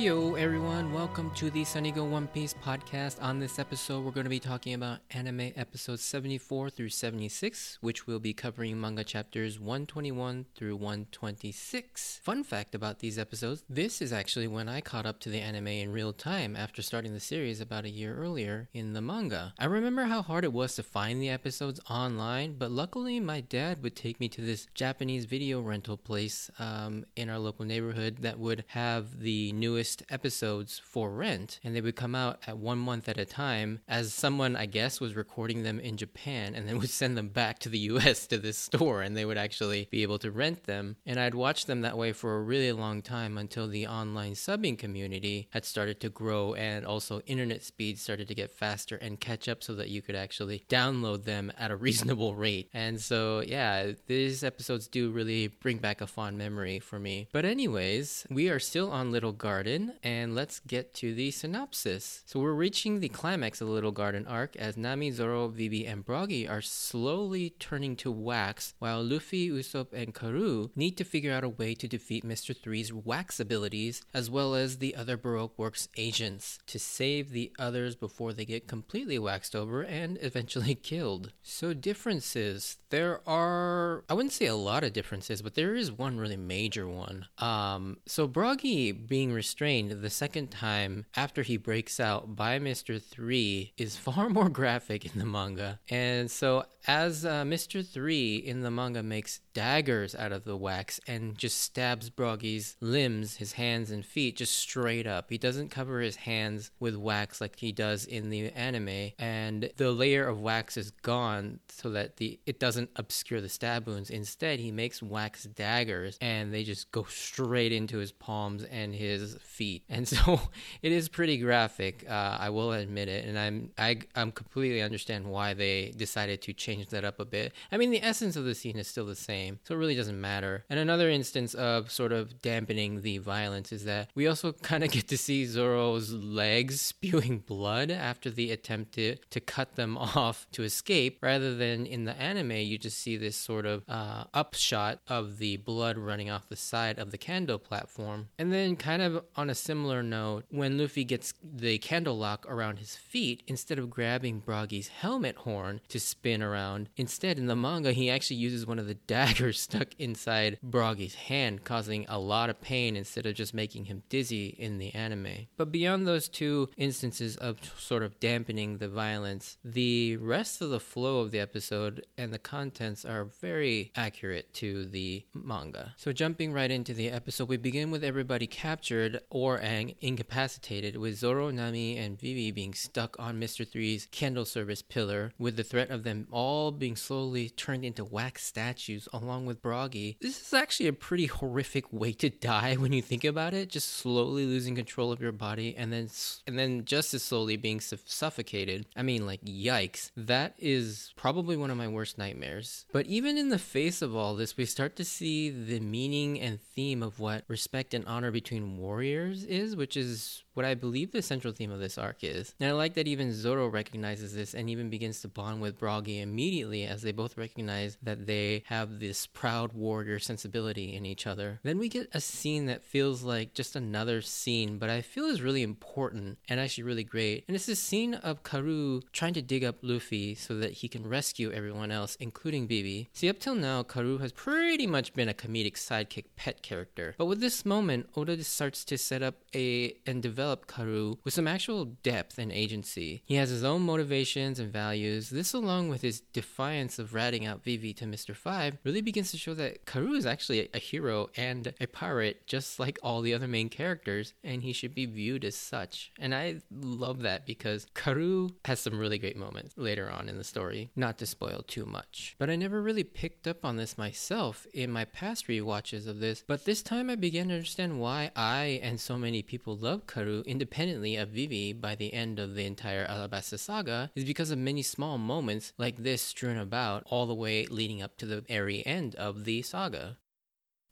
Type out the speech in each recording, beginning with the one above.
Yo everyone, welcome to the Sunny Go One Piece podcast. On this episode, we're going to be talking about anime episodes 74 through 76, which will be covering manga chapters 121 through 126. Fun fact about these episodes this is actually when I caught up to the anime in real time after starting the series about a year earlier in the manga. I remember how hard it was to find the episodes online, but luckily my dad would take me to this Japanese video rental place um, in our local neighborhood that would have the newest episodes for rent, and they would come out at one month at a time as someone, I guess, was recording them in Japan and then would send them back to the US to this store, and they would actually be able to rent them. And I'd watch them that way for a really long time until the online subbing community had started to grow and also internet speeds started to get faster and catch up so that you could actually download them at a reasonable rate. And so, yeah, these episodes do really bring back a fond memory for me. But, anyways, we are still on Little Garden and let's get to the synopsis. So we're reaching the climax of the Little Garden arc as Nami, Zoro, Vivi, and Brogy are slowly turning to wax, while Luffy, Usopp, and Karoo need to figure out a way to defeat Mr. Three's wax abilities, as well as the other Baroque Works agents, to save the others before they get completely waxed over and eventually killed. So differences. There are, I wouldn't say a lot of differences, but there is one really major one. Um, so Brogy being restrained the second time after he breaks out by Mr. 3 is far more graphic in the manga. And so, as uh, Mr. 3 in the manga makes daggers out of the wax and just stabs Brogy's limbs, his hands and feet, just straight up. He doesn't cover his hands with wax like he does in the anime, and the layer of wax is gone so that the it doesn't obscure the stab wounds. Instead, he makes wax daggers, and they just go straight into his palms and his feet, and so it is pretty graphic. Uh, I will admit it, and I'm I I'm completely understand why they decided to change that up a bit. I mean, the essence of the scene is still the same, so it really doesn't matter. And another instance of sort of dampening the violence is that we also kind of get to see Zoro's legs spewing blood after the attempt to, to cut them off to escape, rather than in the anime, you just see this sort of uh, upshot of the blood running off the side of the kendo platform. And then, kind of on a similar note, when Luffy gets the candle lock around his feet, instead of grabbing Brogy's helmet horn to spin around, instead in the manga he actually uses one of the daggers stuck inside Brogy's hand, causing a lot of pain instead of just making him dizzy in the anime. But beyond those two instances of sort of dampening the violence, the rest of the flow of the episode and the contents are very accurate to the manga. So jumping right into the episode, we begin with everybody captured or incapacitated, with Zoro, Nami, and Vivi being stuck on Mr. Three's candle service pillar, with the threat of them all being slowly turned into wax statues along with Brogy. This is actually a pretty horrific way to die when you think about it, just slowly losing control of your body and then and then just as slowly being su- suffocated. I mean, like yikes. That is probably one of my worst nightmares. But even in the face of all this, we start to see the meaning and theme of what respect and honor between warriors is, which is what I believe the central theme of this arc is. And I like that even Zoro recognizes this and even begins to bond with Brogy immediately as they both recognize that they have this proud warrior sensibility in each other. Then we get a scene that feels like just another scene, but I feel is really important and actually really great. And it's this scene of Karoo trying to dig up Luffy so that he can rescue everyone else, including Vivi. See, up till now, Karoo has pretty much been a comedic sidekick pet character. But with this moment, Oda starts to set up a and develop Karoo with some actual depth and agency. He has his own motivations and values. This, along with his defiance of ratting out Vivi to Mr. Five, really begins to show that Karoo is actually a hero and a pirate, just like all the other main characters, and he should be viewed as such. And I love that because Karoo has some really great moments later on in the story, not to spoil too much. But I never really picked up on this myself in my past re-watches of this, but this time I began to understand why I and so many people love Karoo independently of Vivi by the end of the entire Alabasta saga is because of many small moments like this strewn about all the way leading up to the very end of the saga.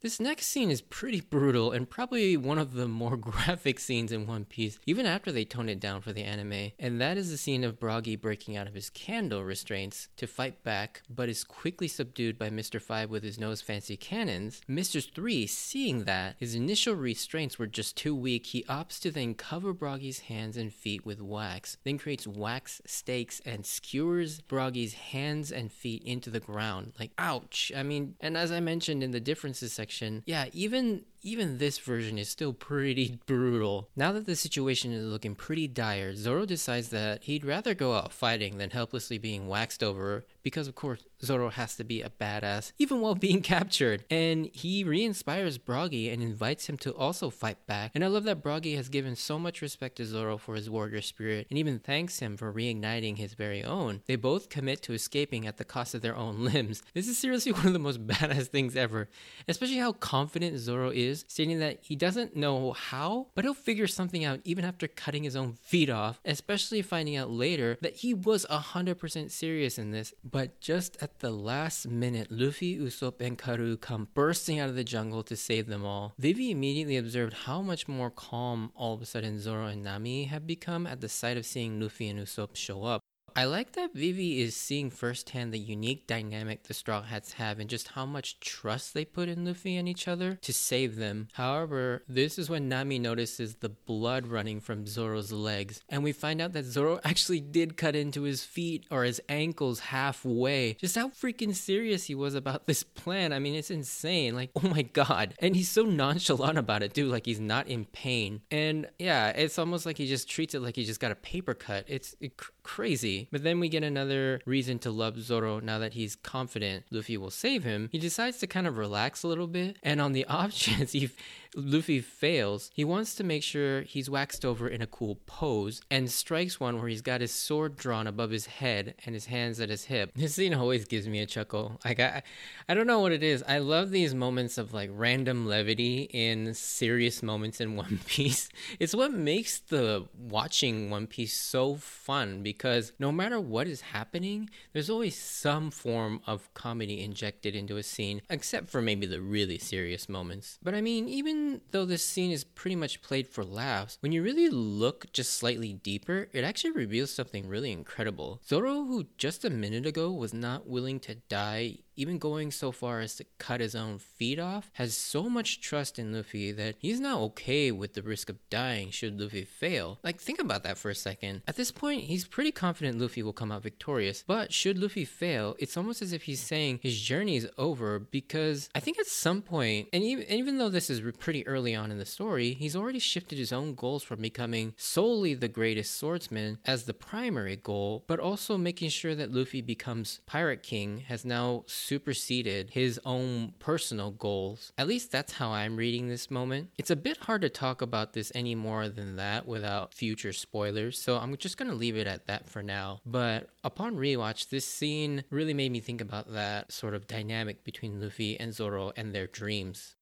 This next scene is pretty brutal and probably one of the more graphic scenes in One Piece, even after they tone it down for the anime. And that is the scene of Brogy breaking out of his candle restraints to fight back, but is quickly subdued by Mr. 5 with his nose fancy cannons. Mr. 3, seeing that his initial restraints were just too weak, he opts to then cover Brogy's hands and feet with wax, then creates wax stakes and skewers Brogy's hands and feet into the ground. Like, ouch! I mean, and as I mentioned in the differences section, yeah, even even this version is still pretty brutal. Now that the situation is looking pretty dire, Zoro decides that he'd rather go out fighting than helplessly being waxed over because of course Zoro has to be a badass even while being captured. And he re-inspires Brogy and invites him to also fight back. And I love that Brogy has given so much respect to Zoro for his warrior spirit and even thanks him for reigniting his very own. They both commit to escaping at the cost of their own limbs. This is seriously one of the most badass things ever, especially how confident Zoro is, stating that he doesn't know how, but he'll figure something out even after cutting his own feet off, especially finding out later that he was 100% serious in this. But just at the last minute, Luffy, Usopp, and Karoo come bursting out of the jungle to save them all. Vivi immediately observed how much more calm all of a sudden Zoro and Nami have become at the sight of seeing Luffy and Usopp show up. I like that Vivi is seeing firsthand the unique dynamic the Straw Hats have and just how much trust they put in Luffy and each other to save them. However, this is when Nami notices the blood running from Zoro's legs, and we find out that Zoro actually did cut into his feet or his ankles halfway. Just how freaking serious he was about this plan. I mean, it's insane. Like, oh my god. And he's so nonchalant about it, too. Like, he's not in pain. And yeah, it's almost like he just treats it like he just got a paper cut. It's it, But then we get another reason to love Zoro now that he's confident Luffy will save him. He decides to kind of relax a little bit, and on the off chance he Luffy fails, he wants to make sure he's waxed over in a cool pose and strikes one where he's got his sword drawn above his head and his hands at his hip. This scene always gives me a chuckle. Like I, I don't know what it is. I love these moments of like random levity in serious moments in One Piece. It's what makes the watching One Piece so fun because no matter what is happening, there's always some form of comedy injected into a scene, except for maybe the really serious moments. But I mean, even even though this scene is pretty much played for laughs, when you really look just slightly deeper, it actually reveals something really incredible. Zoro, who just a minute ago was not willing to die even going so far as to cut his own feet off, has so much trust in Luffy that he's not okay with the risk of dying should Luffy fail. Like, think about that for a second. At this point, he's pretty confident Luffy will come out victorious, but should Luffy fail, it's almost as if he's saying his journey is over because I think at some point, and even, even though this is pretty early on in the story, he's already shifted his own goals from becoming solely the greatest swordsman as the primary goal, but also making sure that Luffy becomes Pirate King has now superseded his own personal goals. At least that's how I'm reading this moment. It's a bit hard to talk about this any more than that without future spoilers, so I'm just gonna leave it at that for now. But upon rewatch, this scene really made me think about that sort of dynamic between Luffy and Zoro and their dreams.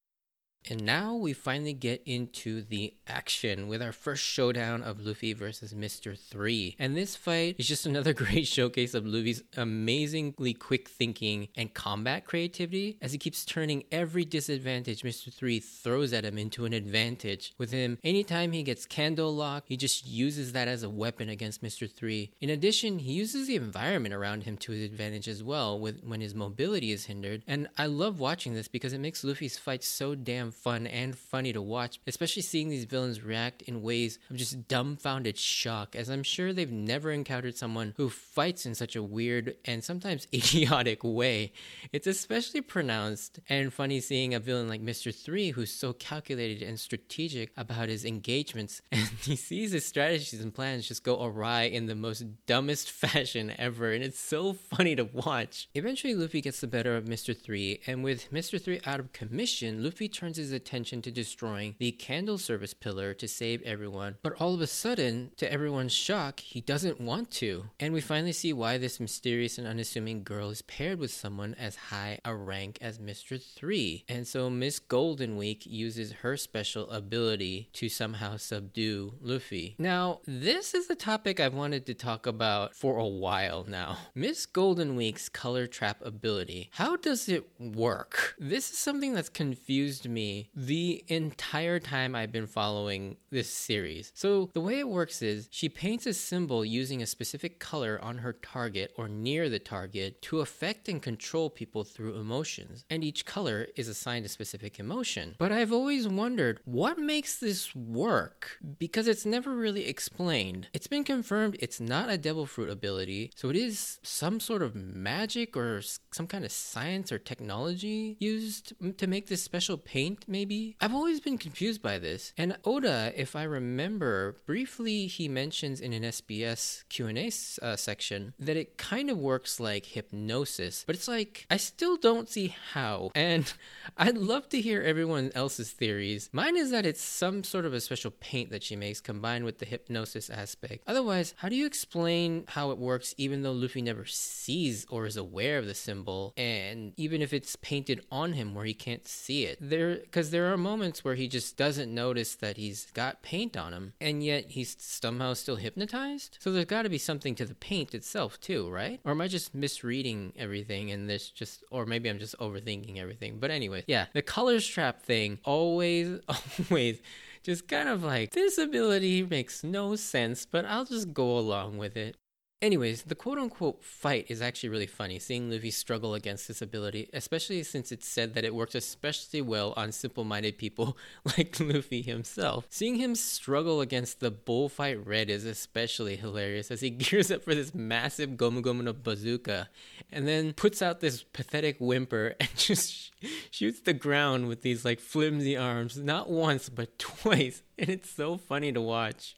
And now we finally get into the action with our first showdown of Luffy versus Mr. 3. And this fight is just another great showcase of Luffy's amazingly quick thinking and combat creativity as he keeps turning every disadvantage Mr. 3 throws at him into an advantage. With him, anytime he gets candle Lock, he just uses that as a weapon against Mr. 3. In addition, he uses the environment around him to his advantage as well with when his mobility is hindered. And I love watching this because it makes Luffy's fights so damn fun and funny to watch, especially seeing these villains react in ways of just dumbfounded shock, as I'm sure they've never encountered someone who fights in such a weird and sometimes idiotic way. It's especially pronounced and funny seeing a villain like Mr. 3 who's so calculated and strategic about his engagements, and he sees his strategies and plans just go awry in the most dumbest fashion ever, and it's so funny to watch. Eventually, Luffy gets the better of Mr. 3, and with Mr. 3 out of commission, Luffy turns his his attention to destroying the candle service pillar to save everyone, but all of a sudden, to everyone's shock, he doesn't want to. And we finally see why this mysterious and unassuming girl is paired with someone as high a rank as Mr. 3. And so Miss Golden Week uses her special ability to somehow subdue Luffy. Now, this is a topic I've wanted to talk about for a while now. Miss Golden Week's color trap ability. How does it work? This is something that's confused me the entire time I've been following this series. So, the way it works is she paints a symbol using a specific color on her target or near the target to affect and control people through emotions, and each color is assigned a specific emotion. But I've always wondered what makes this work because it's never really explained. It's been confirmed it's not a devil fruit ability, so it is some sort of magic or some kind of science or technology used to make this special paint maybe. I've always been confused by this. And Oda, if I remember, briefly he mentions in an SBS Q&A uh, section that it kind of works like hypnosis, but it's like I still don't see how. And I'd love to hear everyone else's theories. Mine is that it's some sort of a special paint that she makes combined with the hypnosis aspect. Otherwise, how do you explain how it works even though Luffy never sees or is aware of the symbol and even if it's painted on him where he can't see it? There cuz there are moments where he just doesn't notice that he's got paint on him and yet he's somehow still hypnotized. So there's got to be something to the paint itself too, right? Or am I just misreading everything and this just or maybe I'm just overthinking everything. But anyway, yeah, the colors trap thing always always just kind of like this ability makes no sense, but I'll just go along with it. Anyways, the quote unquote fight is actually really funny, seeing Luffy struggle against this ability, especially since it's said that it works especially well on simple minded people like Luffy himself. Seeing him struggle against the bullfight red is especially hilarious as he gears up for this massive Gomu Gomu no bazooka and then puts out this pathetic whimper and just sh- shoots the ground with these like flimsy arms, not once but twice, and it's so funny to watch.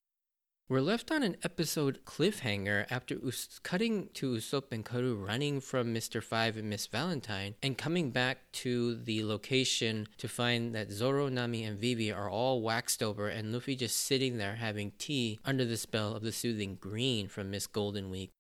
We're left on an episode cliffhanger after Us- cutting to Usopp and Karoo running from Mr. Five and Miss Valentine and coming back to the location to find that Zoro, Nami, and Vivi are all waxed over and Luffy just sitting there having tea under the spell of the soothing green from Miss Golden Week.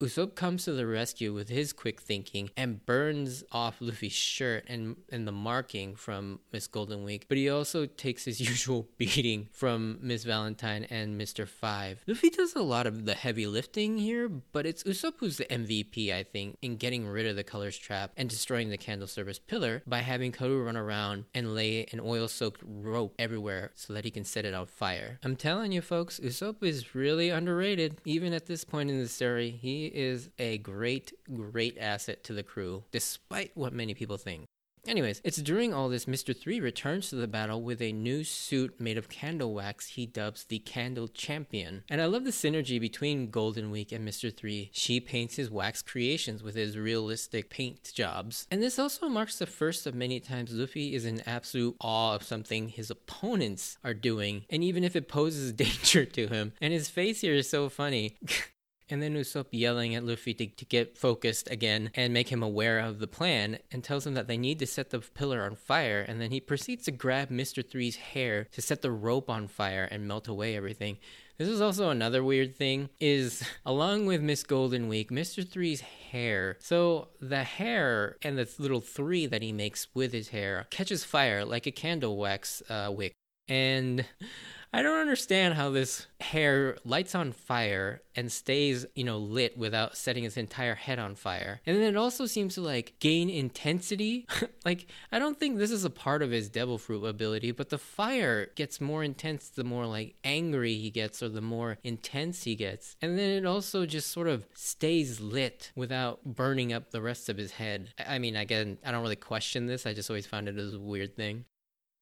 Usopp comes to the rescue with his quick thinking and burns off Luffy's shirt and, and the marking from Miss Golden Week, but he also takes his usual beating from Miss Valentine and Mr. Five. Luffy does a lot of the heavy lifting here, but it's Usopp who's the MVP, I think, in getting rid of the colors trap and destroying the candle service pillar by having Karoo run around and lay an oil soaked rope everywhere so that he can set it on fire. I'm telling you, folks, Usopp is really underrated, even at this point in the story. He is a great, great asset to the crew, despite what many people think. Anyways, it's during all this Mr. 3 returns to the battle with a new suit made of candle wax he dubs the Candle Champion. And I love the synergy between Golden Week and Mr. 3. She paints his wax creations with his realistic paint jobs. And this also marks the first of many times Luffy is in absolute awe of something his opponents are doing, and even if it poses danger to him. And his face here is so funny. And then Usopp yelling at Luffy to, to get focused again and make him aware of the plan and tells him that they need to set the pillar on fire. And then he proceeds to grab Mr. Three's hair to set the rope on fire and melt away everything. This is also another weird thing is along with Miss Golden Week, Mr. Three's hair. So the hair and the little three that he makes with his hair catches fire like a candle wax uh, wick. And I don't understand how this hair lights on fire and stays, you know, lit without setting its entire head on fire. And then it also seems to like gain intensity. like, I don't think this is a part of his devil fruit ability, but the fire gets more intense the more like angry he gets or the more intense he gets. And then it also just sort of stays lit without burning up the rest of his head. I mean, again, I don't really question this. I just always found it as a weird thing.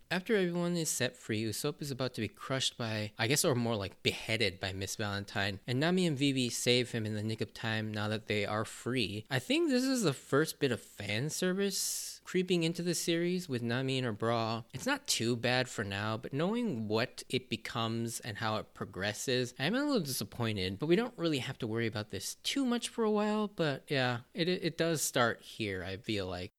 After everyone is set free, Usopp is about to be crushed by, I guess, or more like beheaded by Miss Valentine, and Nami and Vivi save him in the nick of time now that they are free. I think this is the first bit of fan service creeping into the series with Nami in her bra. It's not too bad for now, but knowing what it becomes and how it progresses, I'm a little disappointed, but we don't really have to worry about this too much for a while, but yeah, it, it does start here, I feel like.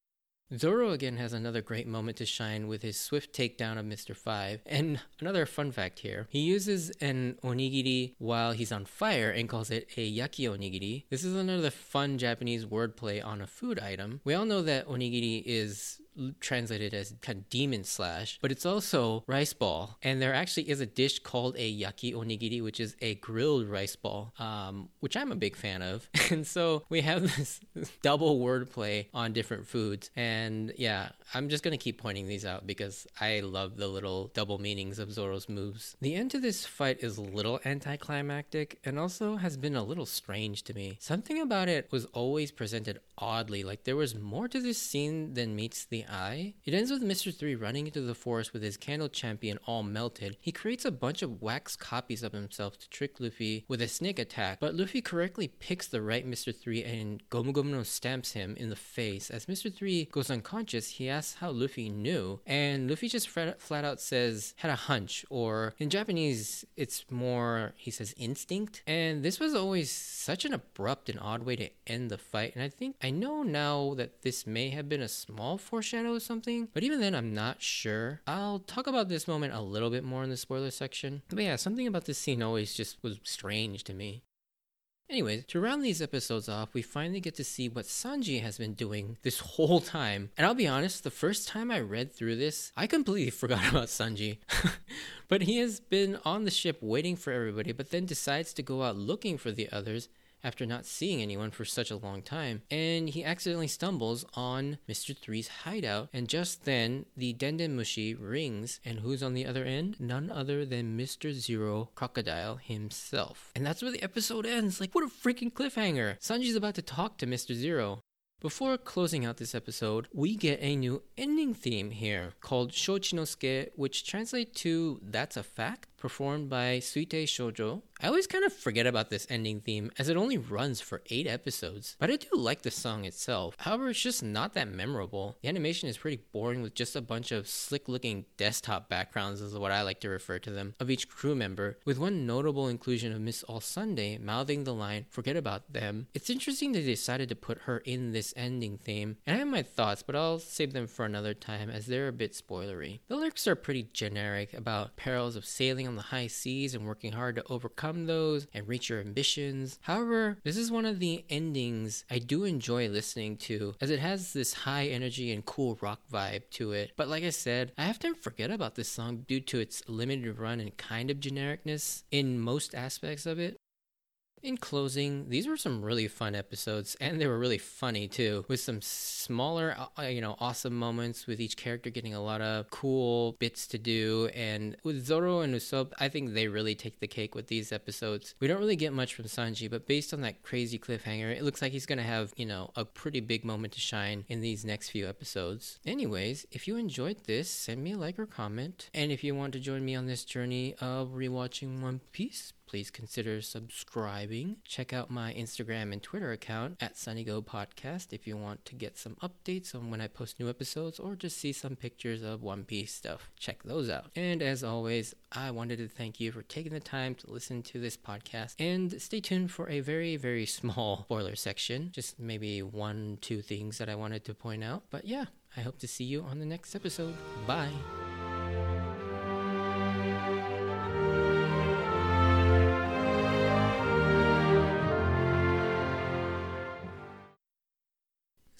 Zoro again has another great moment to shine with his swift takedown of Mr. Five. And another fun fact here he uses an onigiri while he's on fire and calls it a yaki onigiri. This is another fun Japanese wordplay on a food item. We all know that onigiri is translated as kind of demon slash, but it's also rice ball. And there actually is a dish called a yaki onigiri, which is a grilled rice ball, um, which I'm a big fan of. And so we have this, this double wordplay on different foods. And yeah, I'm just going to keep pointing these out because I love the little double meanings of Zoro's moves. The end to this fight is a little anticlimactic and also has been a little strange to me. Something about it was always presented oddly, like there was more to this scene than meets the eye. It ends with Mr. 3 running into the forest with his candle champion all melted. He creates a bunch of wax copies of himself to trick Luffy with a snake attack, but Luffy correctly picks the right Mr. 3 and Gomu Gomu no stamps him in the face. As Mr. 3 goes unconscious, he asks how Luffy knew, and Luffy just flat out says, had a hunch, or in Japanese, it's more, he says, instinct. And this was always such an abrupt and odd way to end the fight, and I think, I know now that this may have been a small foreshadow foreshadow of something, but even then, I'm not sure. I'll talk about this moment a little bit more in the spoiler section. But yeah, something about this scene always just was strange to me. Anyways, to round these episodes off, we finally get to see what Sanji has been doing this whole time. And I'll be honest, the first time I read through this, I completely forgot about Sanji. but he has been on the ship waiting for everybody, but then decides to go out looking for the others after not seeing anyone for such a long time, and he accidentally stumbles on Mr. Three's hideout. And just then, the Denden Mushi rings, and who's on the other end? None other than Mr. Zero Crocodile himself. And that's where the episode ends. Like, what a freaking cliffhanger! Sanji's about to talk to Mr. Zero. Before closing out this episode, we get a new ending theme here called Shochinosuke, which translates to That's a Fact, performed by Suitei Shoujo. I always kind of forget about this ending theme as it only runs for 8 episodes, but I do like the song itself. However, it's just not that memorable. The animation is pretty boring with just a bunch of slick looking desktop backgrounds, is what I like to refer to them, of each crew member, with one notable inclusion of Miss All Sunday mouthing the line, Forget about them. It's interesting they decided to put her in this ending theme, and I have my thoughts, but I'll save them for another time as they're a bit spoilery. The lyrics are pretty generic about perils of sailing on the high seas and working hard to overcome those and reach your ambitions. However, this is one of the endings I do enjoy listening to as it has this high energy and cool rock vibe to it. But like I said, I often forget about this song due to its limited run and kind of genericness in most aspects of it. In closing, these were some really fun episodes, and they were really funny too, with some smaller, uh, you know, awesome moments with each character getting a lot of cool bits to do. And with Zoro and Usopp, I think they really take the cake with these episodes. We don't really get much from Sanji, but based on that crazy cliffhanger, it looks like he's gonna have, you know, a pretty big moment to shine in these next few episodes. Anyways, if you enjoyed this, send me a like or comment. And if you want to join me on this journey of rewatching One Piece, please consider subscribing. Check out my Instagram and Twitter account at SunnyGo Podcast if you want to get some updates on when I post new episodes or just see some pictures of One Piece stuff. Check those out. And as always, I wanted to thank you for taking the time to listen to this podcast and stay tuned for a very, very small spoiler section. Just maybe one, two things that I wanted to point out. But yeah, I hope to see you on the next episode. Bye.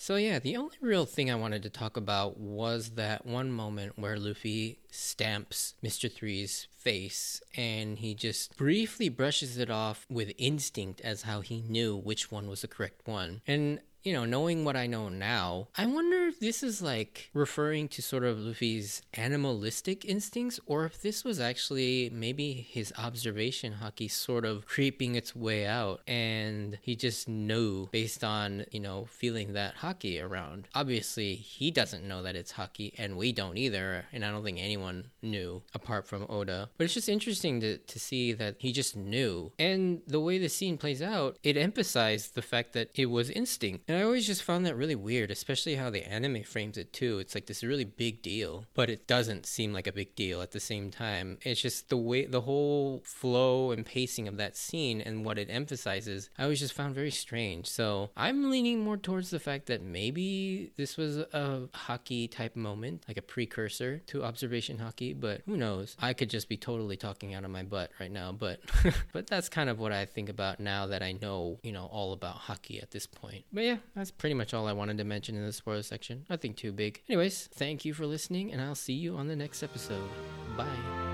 So yeah, the only real thing I wanted to talk about was that one moment where Luffy stamps Mr. Three's face and he just briefly brushes it off with instinct as how he knew which one was the correct one. And you know, knowing what I know now, I wonder if this is like referring to sort of Luffy's animalistic instincts or if this was actually maybe his observation haki sort of creeping its way out and he just knew based on, you know, feeling that haki around. Obviously, he doesn't know that it's haki and we don't either, and I don't think anyone knew apart from Oda. But it's just interesting to, to see that he just knew. And the way the scene plays out, it emphasized the fact that it was instinct. And I always just found that really weird, especially how the anime frames it too. It's like this really big deal, but it doesn't seem like a big deal at the same time. It's just the way the whole flow and pacing of that scene and what it emphasizes, I always just found very strange. So I'm leaning more towards the fact that maybe this was a haki type moment, like a precursor to observation haki, but who knows? I could just be totally talking out of my butt right now, but but that's kind of what I think about now that I know, you know, all about haki at this point. But yeah, that's pretty much all I wanted to mention in the spoiler section. Nothing too big. Anyways, thank you for listening, and I'll see you on the next episode. Bye.